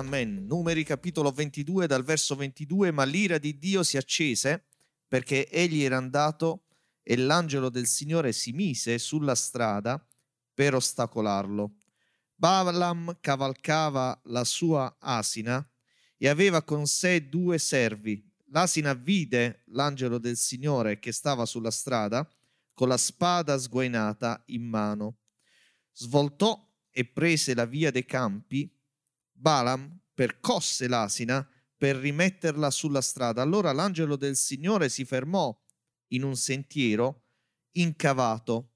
Amen. Numeri capitolo 22 dal verso 22, ma l'ira di Dio si accese perché egli era andato e l'angelo del Signore si mise sulla strada per ostacolarlo. Balaam cavalcava la sua asina e aveva con sé due servi. L'asina vide l'angelo del Signore che stava sulla strada con la spada sguainata in mano. Svoltò e prese la via dei campi Balaam percosse l'asina per rimetterla sulla strada. Allora l'angelo del Signore si fermò in un sentiero incavato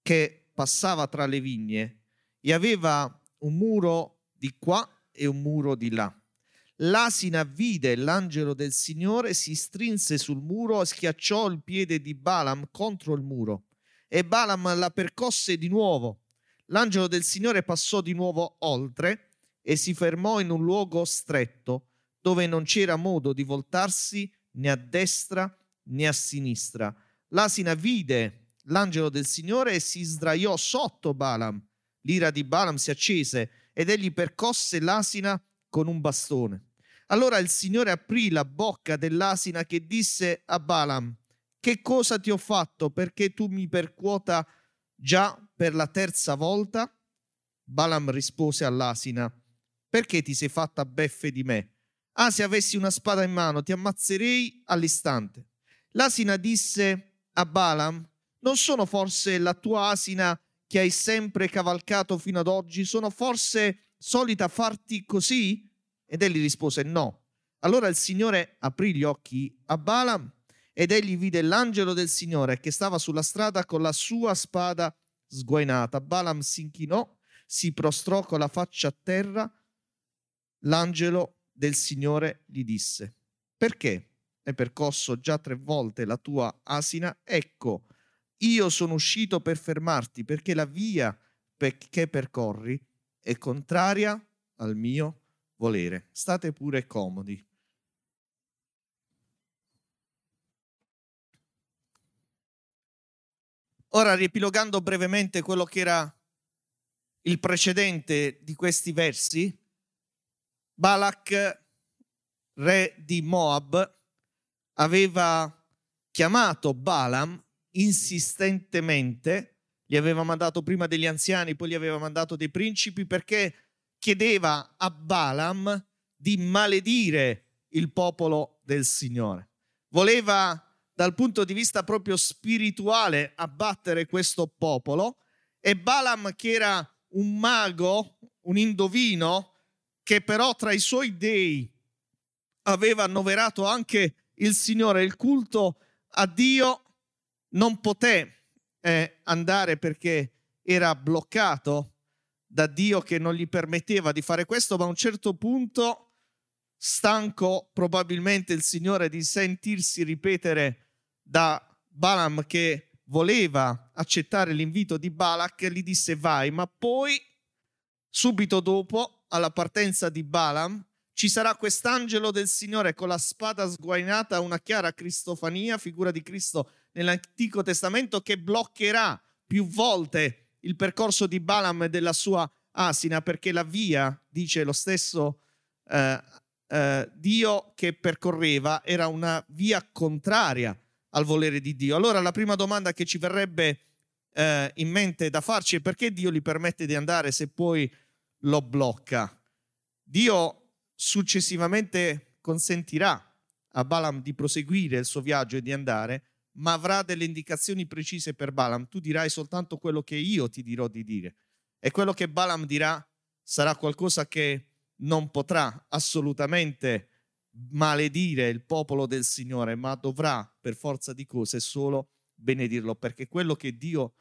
che passava tra le vigne e aveva un muro di qua e un muro di là. L'asina vide l'angelo del Signore, si strinse sul muro e schiacciò il piede di Balaam contro il muro. E Balaam la percosse di nuovo. L'angelo del Signore passò di nuovo oltre e si fermò in un luogo stretto dove non c'era modo di voltarsi né a destra né a sinistra. L'asina vide l'angelo del Signore e si sdraiò sotto Balaam. L'ira di Balaam si accese ed egli percosse l'asina con un bastone. Allora il Signore aprì la bocca dell'asina che disse a Balaam, che cosa ti ho fatto perché tu mi percuota già per la terza volta? Balaam rispose all'asina, perché ti sei fatta beffe di me? Ah, se avessi una spada in mano, ti ammazzerei all'istante. L'asina disse a Balaam, non sono forse la tua asina che hai sempre cavalcato fino ad oggi? Sono forse solita farti così? Ed egli rispose no. Allora il Signore aprì gli occhi a Balaam ed egli vide l'angelo del Signore che stava sulla strada con la sua spada sguainata. Balaam si inchinò, si prostrò con la faccia a terra l'angelo del Signore gli disse, perché hai percosso già tre volte la tua asina? Ecco, io sono uscito per fermarti perché la via che percorri è contraria al mio volere. State pure comodi. Ora, riepilogando brevemente quello che era il precedente di questi versi, Balak, re di Moab, aveva chiamato Balaam insistentemente, gli aveva mandato prima degli anziani, poi gli aveva mandato dei principi perché chiedeva a Balaam di maledire il popolo del Signore. Voleva dal punto di vista proprio spirituale abbattere questo popolo e Balaam che era un mago, un indovino, che però tra i suoi dei aveva annoverato anche il Signore, il culto a Dio non poté eh, andare perché era bloccato da Dio che non gli permetteva di fare questo, ma a un certo punto, stanco probabilmente il Signore di sentirsi ripetere da Balaam che voleva accettare l'invito di Balak, gli disse vai, ma poi subito dopo alla partenza di Balaam, ci sarà quest'angelo del Signore con la spada sguainata, una chiara cristofania, figura di Cristo nell'Antico Testamento, che bloccherà più volte il percorso di Balaam e della sua asina, perché la via, dice lo stesso eh, eh, Dio che percorreva, era una via contraria al volere di Dio. Allora la prima domanda che ci verrebbe eh, in mente da farci è perché Dio gli permette di andare se poi lo blocca. Dio successivamente consentirà a Balaam di proseguire il suo viaggio e di andare, ma avrà delle indicazioni precise per Balaam. Tu dirai soltanto quello che io ti dirò di dire. E quello che Balaam dirà sarà qualcosa che non potrà assolutamente maledire il popolo del Signore, ma dovrà per forza di cose solo benedirlo, perché quello che Dio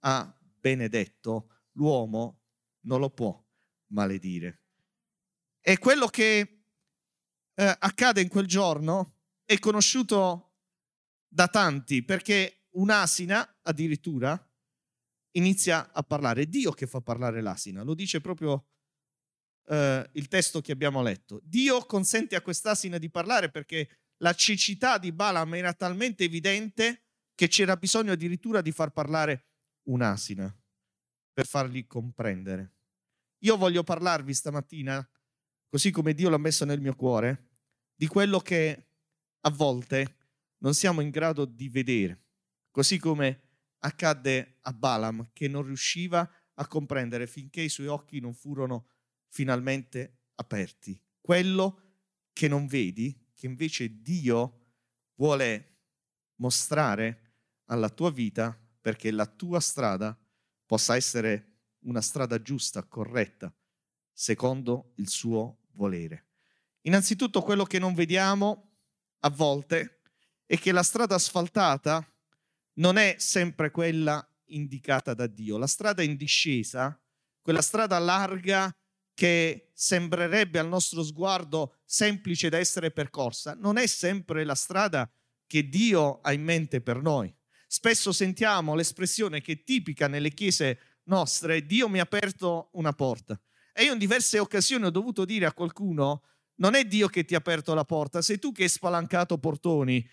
ha benedetto, l'uomo non lo può maledire. E quello che eh, accade in quel giorno è conosciuto da tanti perché un'asina addirittura inizia a parlare. È Dio che fa parlare l'asina, lo dice proprio eh, il testo che abbiamo letto. Dio consente a quest'asina di parlare perché la cecità di Balaam era talmente evidente che c'era bisogno addirittura di far parlare un'asina per fargli comprendere. Io voglio parlarvi stamattina così come Dio l'ha messo nel mio cuore, di quello che a volte non siamo in grado di vedere, così come accadde a Balaam che non riusciva a comprendere finché i suoi occhi non furono finalmente aperti. Quello che non vedi, che invece Dio vuole mostrare alla tua vita perché la tua strada possa essere una strada giusta, corretta, secondo il suo volere. Innanzitutto quello che non vediamo a volte è che la strada asfaltata non è sempre quella indicata da Dio. La strada in discesa, quella strada larga che sembrerebbe al nostro sguardo semplice da essere percorsa, non è sempre la strada che Dio ha in mente per noi. Spesso sentiamo l'espressione che è tipica nelle chiese nostre, Dio mi ha aperto una porta. E io in diverse occasioni ho dovuto dire a qualcuno, non è Dio che ti ha aperto la porta, sei tu che hai spalancato portoni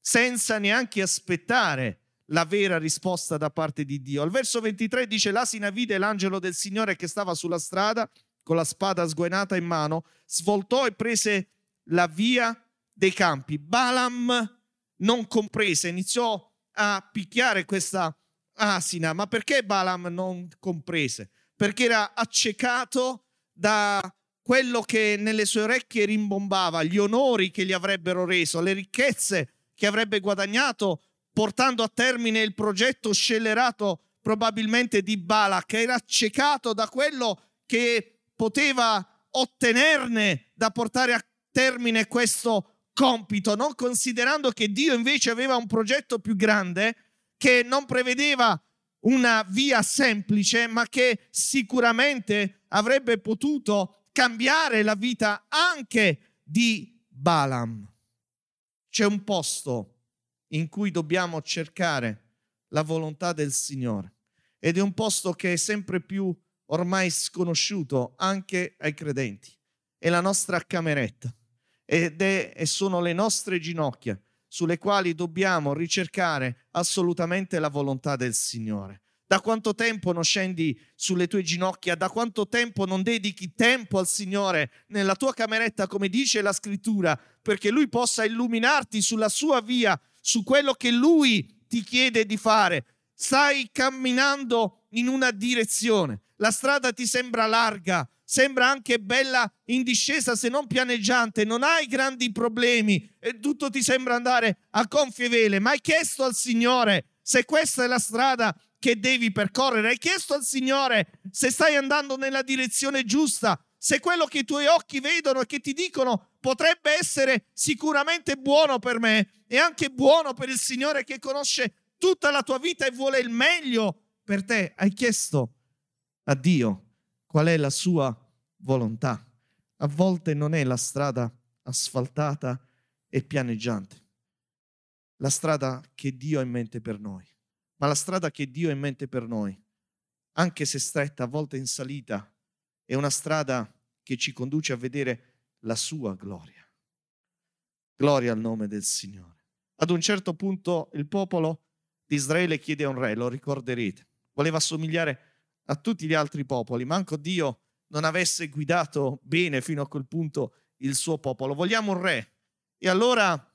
senza neanche aspettare la vera risposta da parte di Dio. Al verso 23 dice, l'asina vide l'angelo del Signore che stava sulla strada con la spada sguainata in mano, svoltò e prese la via dei campi. Balaam non comprese, iniziò a picchiare questa asina. Ma perché Balaam non comprese? Perché era accecato da quello che nelle sue orecchie rimbombava, gli onori che gli avrebbero reso, le ricchezze che avrebbe guadagnato portando a termine il progetto scellerato probabilmente di Balak, era accecato da quello che poteva ottenerne da portare a termine questo compito, non considerando che Dio invece aveva un progetto più grande che non prevedeva una via semplice, ma che sicuramente avrebbe potuto cambiare la vita anche di Balaam. C'è un posto in cui dobbiamo cercare la volontà del Signore ed è un posto che è sempre più ormai sconosciuto anche ai credenti. È la nostra cameretta ed è, sono le nostre ginocchia sulle quali dobbiamo ricercare assolutamente la volontà del Signore. Da quanto tempo non scendi sulle tue ginocchia? Da quanto tempo non dedichi tempo al Signore nella tua cameretta, come dice la scrittura, perché Lui possa illuminarti sulla sua via, su quello che Lui ti chiede di fare? Stai camminando in una direzione, la strada ti sembra larga, sembra anche bella in discesa se non pianeggiante, non hai grandi problemi e tutto ti sembra andare a gonfie vele, ma hai chiesto al Signore se questa è la strada che devi percorrere, hai chiesto al Signore se stai andando nella direzione giusta, se quello che i tuoi occhi vedono e che ti dicono potrebbe essere sicuramente buono per me e anche buono per il Signore che conosce tutta la tua vita e vuole il meglio per te. Hai chiesto a Dio qual è la sua volontà. A volte non è la strada asfaltata e pianeggiante, la strada che Dio ha in mente per noi, ma la strada che Dio ha in mente per noi, anche se stretta, a volte in salita, è una strada che ci conduce a vedere la sua gloria. Gloria al nome del Signore. Ad un certo punto il popolo di Israele chiede a un re, lo ricorderete, voleva assomigliare a tutti gli altri popoli, manco Dio non avesse guidato bene fino a quel punto il suo popolo. Vogliamo un re. E allora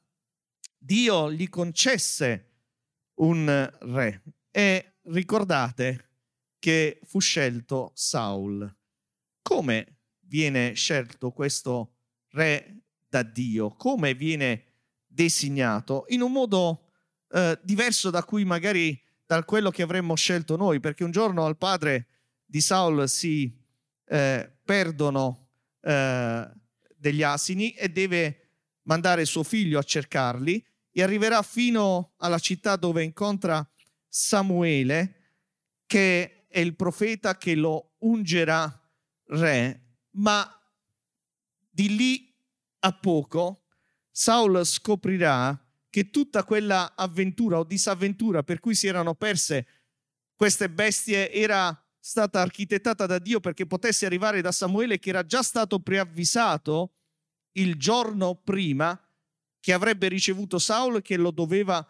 Dio gli concesse un re. E ricordate che fu scelto Saul. Come viene scelto questo re da Dio? Come viene designato? In un modo eh, diverso da cui magari da quello che avremmo scelto noi, perché un giorno al padre di Saul si eh, perdono eh, degli asini e deve mandare suo figlio a cercarli e arriverà fino alla città dove incontra Samuele, che è il profeta che lo ungerà re, ma di lì a poco Saul scoprirà che tutta quella avventura o disavventura per cui si erano perse queste bestie era stata architettata da Dio perché potesse arrivare da Samuele che era già stato preavvisato il giorno prima che avrebbe ricevuto Saul e che lo doveva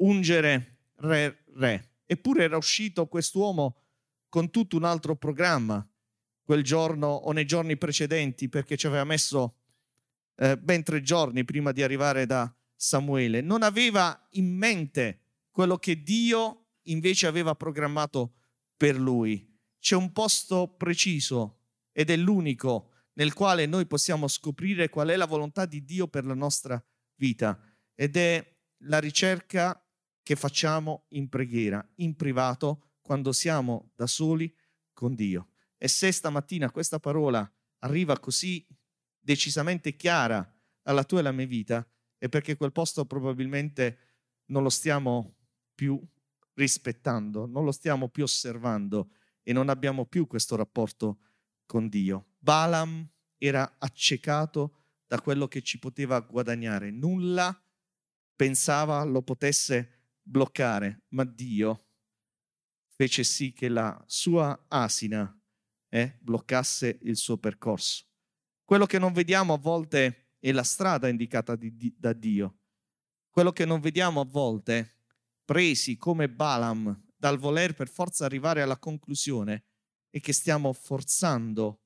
ungere re, re. Eppure era uscito quest'uomo con tutto un altro programma quel giorno o nei giorni precedenti perché ci aveva messo eh, ben tre giorni prima di arrivare da Samuele. Non aveva in mente quello che Dio invece aveva programmato per lui. C'è un posto preciso ed è l'unico nel quale noi possiamo scoprire qual è la volontà di Dio per la nostra vita ed è la ricerca che facciamo in preghiera, in privato, quando siamo da soli con Dio. E se stamattina questa parola arriva così decisamente chiara alla tua e alla mia vita, è perché quel posto probabilmente non lo stiamo più rispettando, non lo stiamo più osservando e non abbiamo più questo rapporto con Dio. Balaam era accecato da quello che ci poteva guadagnare, nulla pensava lo potesse bloccare, ma Dio fece sì che la sua asina eh, bloccasse il suo percorso. Quello che non vediamo a volte è la strada indicata di, di, da Dio. Quello che non vediamo a volte, presi come Balaam dal voler per forza arrivare alla conclusione, è che stiamo forzando,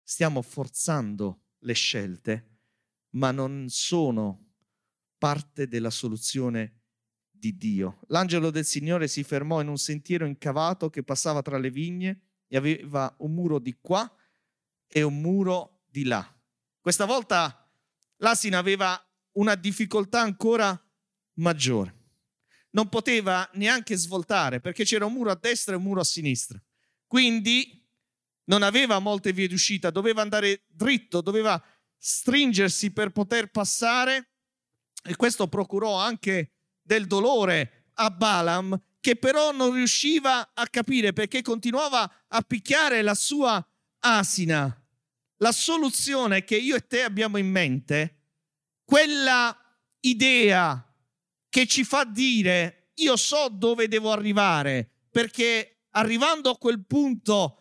stiamo forzando le scelte, ma non sono parte della soluzione di Dio. L'angelo del Signore si fermò in un sentiero incavato che passava tra le vigne e aveva un muro di qua e un muro di là. Questa volta l'asina aveva una difficoltà ancora maggiore. Non poteva neanche svoltare perché c'era un muro a destra e un muro a sinistra. Quindi non aveva molte vie d'uscita, doveva andare dritto, doveva stringersi per poter passare e questo procurò anche del dolore a Balaam che però non riusciva a capire perché continuava a picchiare la sua asina. La soluzione che io e te abbiamo in mente, quella idea che ci fa dire io so dove devo arrivare perché arrivando a quel punto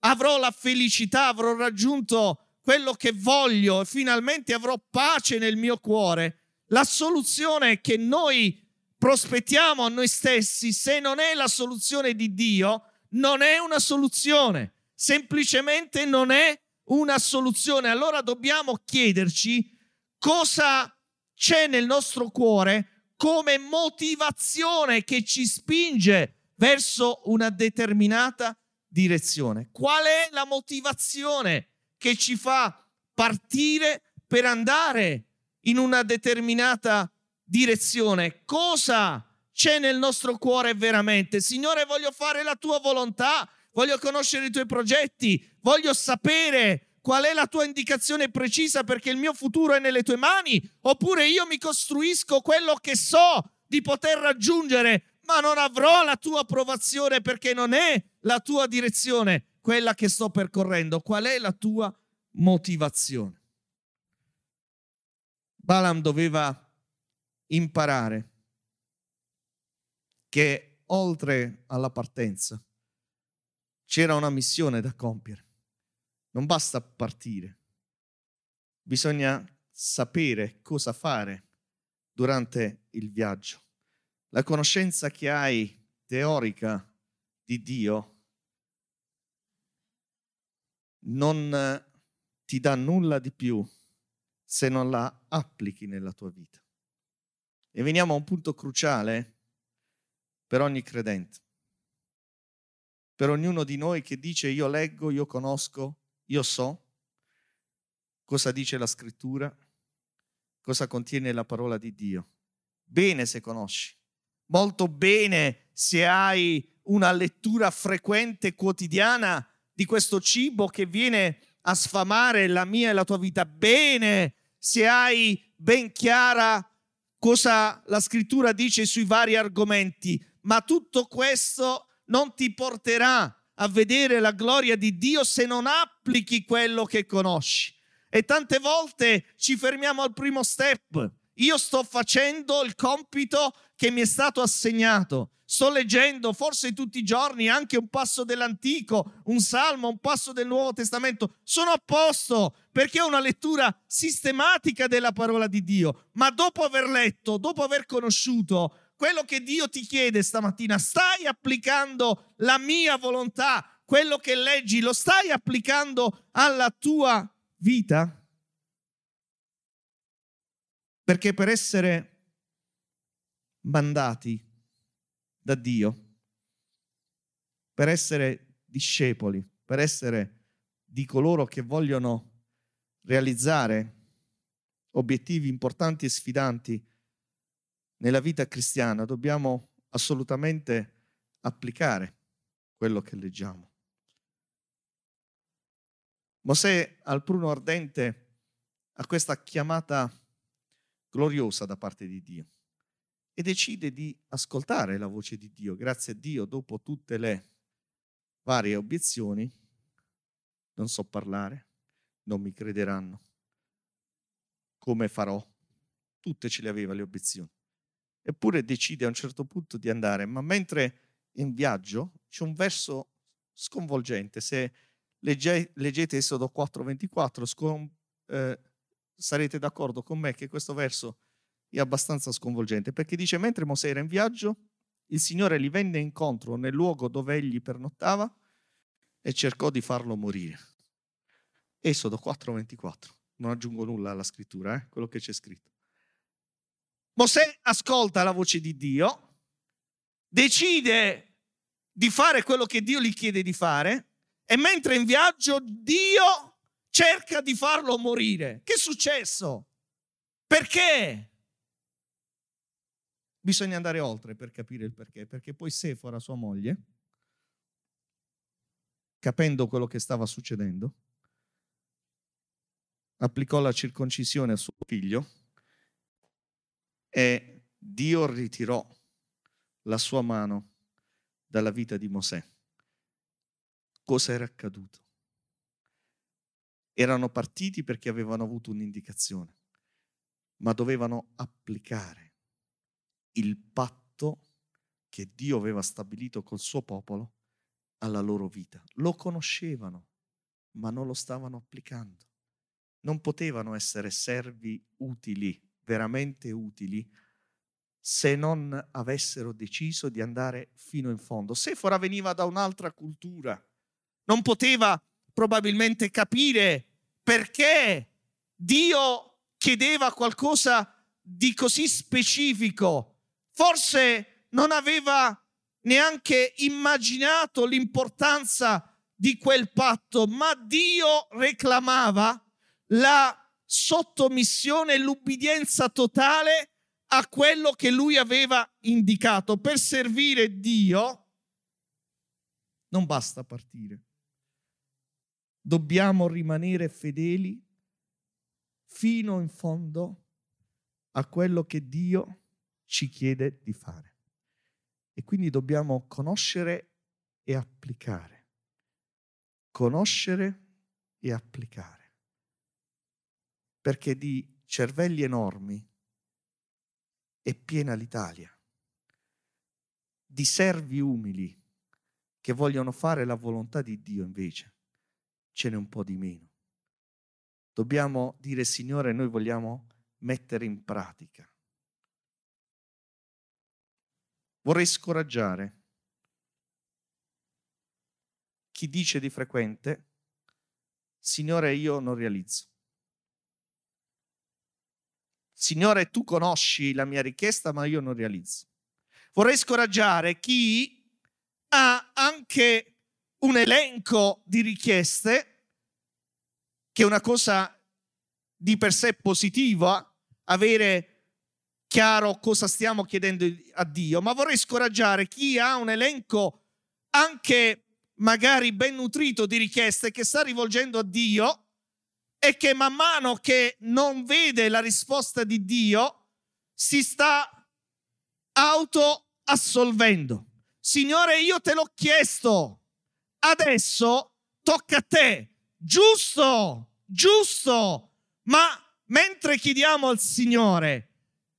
avrò la felicità, avrò raggiunto quello che voglio e finalmente avrò pace nel mio cuore. La soluzione che noi prospettiamo a noi stessi, se non è la soluzione di Dio, non è una soluzione, semplicemente non è una soluzione. Allora dobbiamo chiederci cosa c'è nel nostro cuore come motivazione che ci spinge verso una determinata direzione. Qual è la motivazione che ci fa partire per andare in una determinata direzione. Cosa c'è nel nostro cuore veramente? Signore, voglio fare la tua volontà, voglio conoscere i tuoi progetti, voglio sapere qual è la tua indicazione precisa perché il mio futuro è nelle tue mani, oppure io mi costruisco quello che so di poter raggiungere, ma non avrò la tua approvazione perché non è la tua direzione quella che sto percorrendo. Qual è la tua motivazione? Balaam doveva imparare che oltre alla partenza c'era una missione da compiere. Non basta partire, bisogna sapere cosa fare durante il viaggio. La conoscenza che hai teorica di Dio non ti dà nulla di più se non la applichi nella tua vita. E veniamo a un punto cruciale per ogni credente, per ognuno di noi che dice io leggo, io conosco, io so cosa dice la scrittura, cosa contiene la parola di Dio. Bene se conosci, molto bene se hai una lettura frequente quotidiana di questo cibo che viene a sfamare la mia e la tua vita. Bene se hai ben chiara cosa la scrittura dice sui vari argomenti, ma tutto questo non ti porterà a vedere la gloria di Dio se non applichi quello che conosci. E tante volte ci fermiamo al primo step. Io sto facendo il compito che mi è stato assegnato. Sto leggendo forse tutti i giorni anche un passo dell'Antico, un salmo, un passo del Nuovo Testamento. Sono a posto perché ho una lettura sistematica della parola di Dio. Ma dopo aver letto, dopo aver conosciuto quello che Dio ti chiede stamattina, stai applicando la mia volontà, quello che leggi lo stai applicando alla tua vita? Perché per essere mandati da Dio, per essere discepoli, per essere di coloro che vogliono realizzare obiettivi importanti e sfidanti nella vita cristiana, dobbiamo assolutamente applicare quello che leggiamo. Mosè al pruno ardente ha questa chiamata gloriosa da parte di Dio e decide di ascoltare la voce di Dio. Grazie a Dio, dopo tutte le varie obiezioni, non so parlare, non mi crederanno. Come farò? Tutte ce le aveva le obiezioni. Eppure decide a un certo punto di andare, ma mentre in viaggio c'è un verso sconvolgente. Se legge, leggete Esodo 4:24, scon, eh, sarete d'accordo con me che questo verso è abbastanza sconvolgente, perché dice, mentre Mosè era in viaggio, il Signore gli venne incontro nel luogo dove egli pernottava e cercò di farlo morire. Esodo 4:24, non aggiungo nulla alla scrittura, eh? quello che c'è scritto. Mosè ascolta la voce di Dio, decide di fare quello che Dio gli chiede di fare e mentre è in viaggio Dio cerca di farlo morire. Che è successo? Perché? Bisogna andare oltre per capire il perché, perché poi Sefora, sua moglie, capendo quello che stava succedendo, applicò la circoncisione a suo figlio e Dio ritirò la sua mano dalla vita di Mosè. Cosa era accaduto? Erano partiti perché avevano avuto un'indicazione, ma dovevano applicare il patto che Dio aveva stabilito col suo popolo alla loro vita. Lo conoscevano, ma non lo stavano applicando. Non potevano essere servi utili, veramente utili, se non avessero deciso di andare fino in fondo. Sefora veniva da un'altra cultura, non poteva probabilmente capire perché Dio chiedeva qualcosa di così specifico forse non aveva neanche immaginato l'importanza di quel patto, ma Dio reclamava la sottomissione e l'ubbidienza totale a quello che lui aveva indicato. Per servire Dio non basta partire. Dobbiamo rimanere fedeli fino in fondo a quello che Dio ci chiede di fare. E quindi dobbiamo conoscere e applicare. Conoscere e applicare. Perché di cervelli enormi è piena l'Italia. Di servi umili che vogliono fare la volontà di Dio invece ce n'è un po' di meno. Dobbiamo dire Signore, noi vogliamo mettere in pratica Vorrei scoraggiare chi dice di frequente, Signore, io non realizzo. Signore, tu conosci la mia richiesta, ma io non realizzo. Vorrei scoraggiare chi ha anche un elenco di richieste, che è una cosa di per sé positiva, avere chiaro cosa stiamo chiedendo a Dio, ma vorrei scoraggiare chi ha un elenco anche magari ben nutrito di richieste che sta rivolgendo a Dio e che man mano che non vede la risposta di Dio si sta autoassolvendo. Signore, io te l'ho chiesto, adesso tocca a te. Giusto, giusto, ma mentre chiediamo al Signore,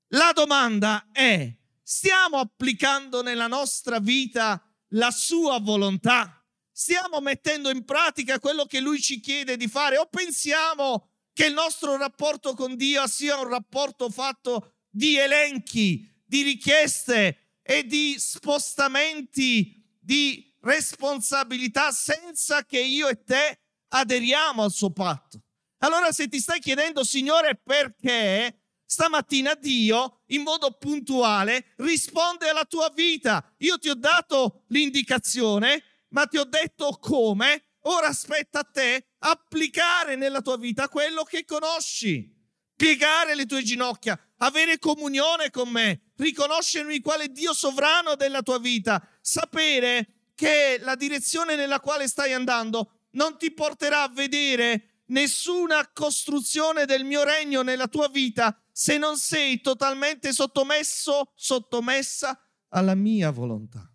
la domanda è, stiamo applicando nella nostra vita la sua volontà? Stiamo mettendo in pratica quello che lui ci chiede di fare o pensiamo che il nostro rapporto con Dio sia un rapporto fatto di elenchi, di richieste e di spostamenti, di responsabilità senza che io e te aderiamo al suo patto. Allora se ti stai chiedendo, Signore, perché, stamattina Dio, in modo puntuale, risponde alla tua vita. Io ti ho dato l'indicazione, ma ti ho detto come. Ora aspetta a te applicare nella tua vita quello che conosci, piegare le tue ginocchia, avere comunione con me, riconoscermi quale Dio sovrano della tua vita, sapere che la direzione nella quale stai andando non ti porterà a vedere nessuna costruzione del mio regno nella tua vita se non sei totalmente sottomesso, sottomessa alla mia volontà.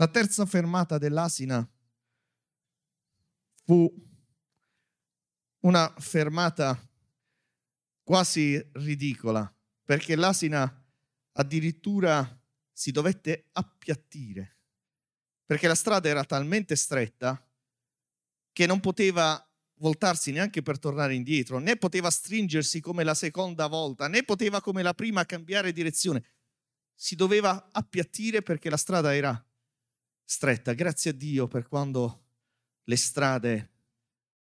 La terza fermata dell'asina fu una fermata quasi ridicola, perché l'asina addirittura si dovette appiattire, perché la strada era talmente stretta che non poteva voltarsi neanche per tornare indietro, né poteva stringersi come la seconda volta, né poteva come la prima cambiare direzione. Si doveva appiattire perché la strada era stretta. Grazie a Dio per quando le strade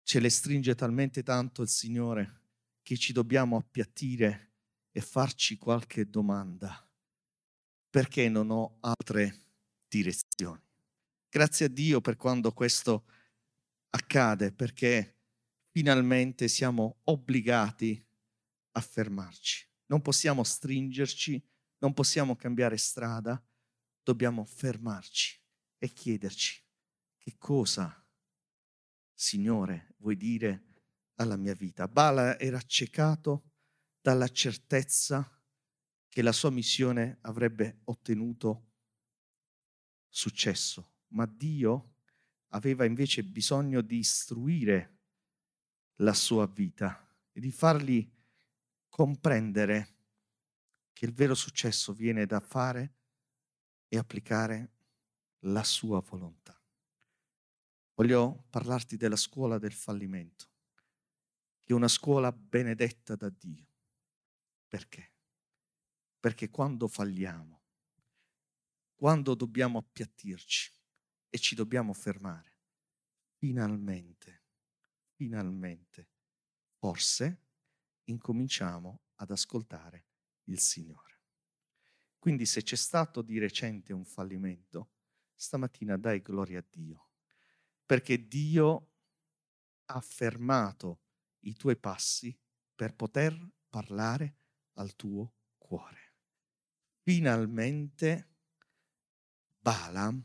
ce le stringe talmente tanto il Signore che ci dobbiamo appiattire e farci qualche domanda. Perché non ho altre direzioni? Grazie a Dio per quando questo accade, perché finalmente siamo obbligati a fermarci. Non possiamo stringerci, non possiamo cambiare strada, dobbiamo fermarci e chiederci che cosa, Signore, vuoi dire alla mia vita. Bala era accecato dalla certezza che la sua missione avrebbe ottenuto successo, ma Dio aveva invece bisogno di istruire la sua vita e di fargli comprendere che il vero successo viene da fare e applicare la sua volontà. Voglio parlarti della scuola del fallimento che è una scuola benedetta da Dio. Perché? Perché quando falliamo, quando dobbiamo appiattirci e ci dobbiamo fermare, finalmente, finalmente, forse incominciamo ad ascoltare il Signore. Quindi se c'è stato di recente un fallimento, stamattina dai gloria a Dio, perché Dio ha fermato i tuoi passi per poter parlare al tuo cuore. Finalmente Balaam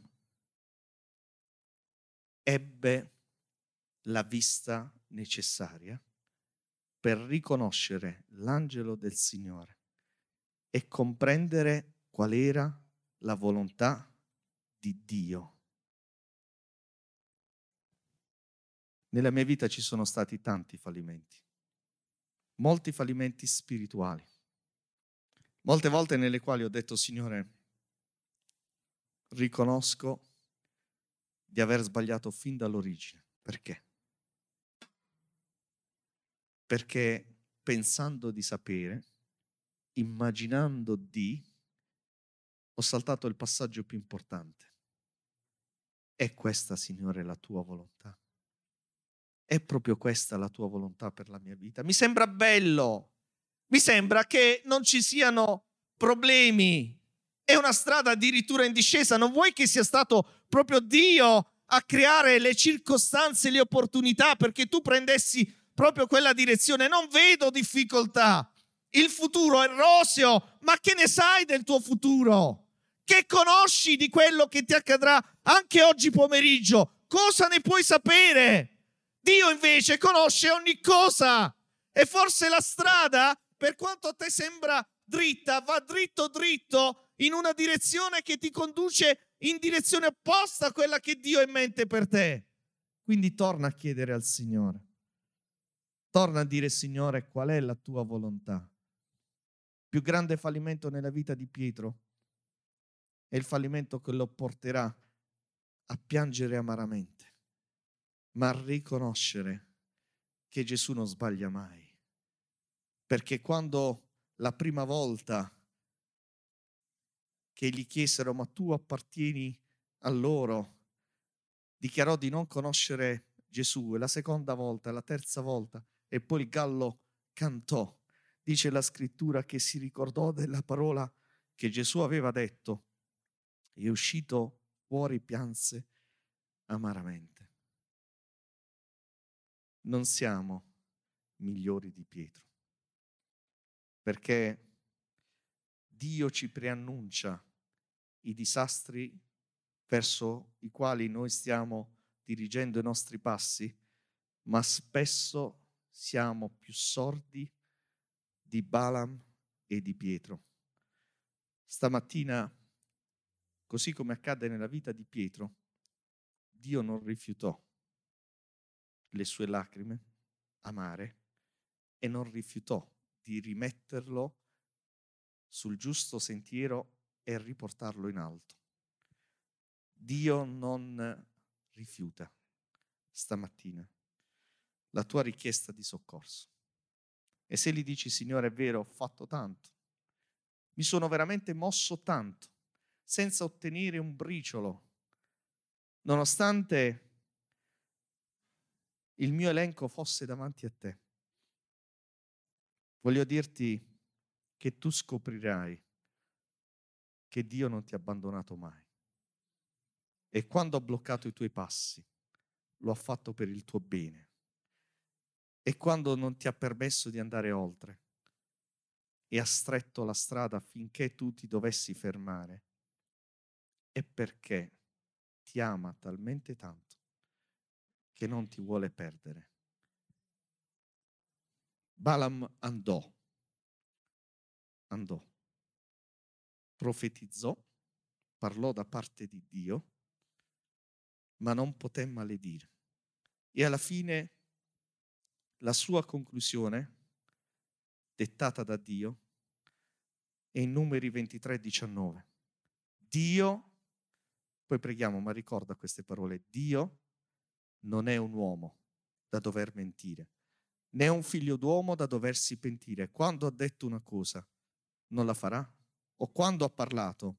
ebbe la vista necessaria per riconoscere l'angelo del Signore e comprendere qual era la volontà di Dio Nella mia vita ci sono stati tanti fallimenti, molti fallimenti spirituali, molte volte nelle quali ho detto, Signore, riconosco di aver sbagliato fin dall'origine. Perché? Perché pensando di sapere, immaginando di, ho saltato il passaggio più importante. È questa, Signore, la tua volontà? È proprio questa la tua volontà per la mia vita? Mi sembra bello, mi sembra che non ci siano problemi. È una strada addirittura in discesa. Non vuoi che sia stato proprio Dio a creare le circostanze, le opportunità perché tu prendessi proprio quella direzione? Non vedo difficoltà. Il futuro è roseo, ma che ne sai del tuo futuro? Che conosci di quello che ti accadrà anche oggi pomeriggio? Cosa ne puoi sapere? Dio invece conosce ogni cosa e forse la strada, per quanto a te sembra dritta, va dritto dritto in una direzione che ti conduce in direzione opposta a quella che Dio ha in mente per te. Quindi torna a chiedere al Signore. Torna a dire, Signore, qual è la tua volontà? Il più grande fallimento nella vita di Pietro è il fallimento che lo porterà a piangere amaramente ma riconoscere che Gesù non sbaglia mai. Perché quando la prima volta che gli chiesero ma tu appartieni a loro, dichiarò di non conoscere Gesù e la seconda volta, la terza volta e poi il gallo cantò. Dice la scrittura che si ricordò della parola che Gesù aveva detto e uscito fuori pianse amaramente. Non siamo migliori di Pietro, perché Dio ci preannuncia i disastri verso i quali noi stiamo dirigendo i nostri passi, ma spesso siamo più sordi di Balaam e di Pietro. Stamattina, così come accade nella vita di Pietro, Dio non rifiutò le sue lacrime amare e non rifiutò di rimetterlo sul giusto sentiero e riportarlo in alto. Dio non rifiuta stamattina la tua richiesta di soccorso. E se gli dici, Signore, è vero, ho fatto tanto, mi sono veramente mosso tanto, senza ottenere un briciolo, nonostante il mio elenco fosse davanti a te. Voglio dirti che tu scoprirai che Dio non ti ha abbandonato mai. E quando ha bloccato i tuoi passi, lo ha fatto per il tuo bene. E quando non ti ha permesso di andare oltre e ha stretto la strada affinché tu ti dovessi fermare, è perché ti ama talmente tanto che non ti vuole perdere. Balaam andò, andò, profetizzò, parlò da parte di Dio, ma non poté maledire. E alla fine la sua conclusione, dettata da Dio, è in numeri 23 19. Dio, poi preghiamo, ma ricorda queste parole, Dio non è un uomo da dover mentire, né un figlio d'uomo da doversi pentire. Quando ha detto una cosa, non la farà? O quando ha parlato,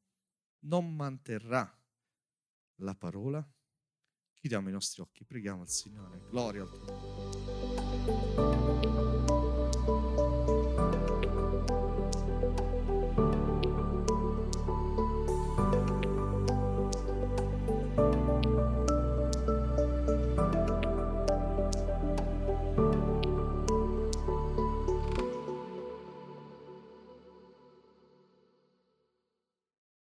non manterrà la parola? Chiudiamo i nostri occhi, preghiamo al Signore. Gloria al tuo nome.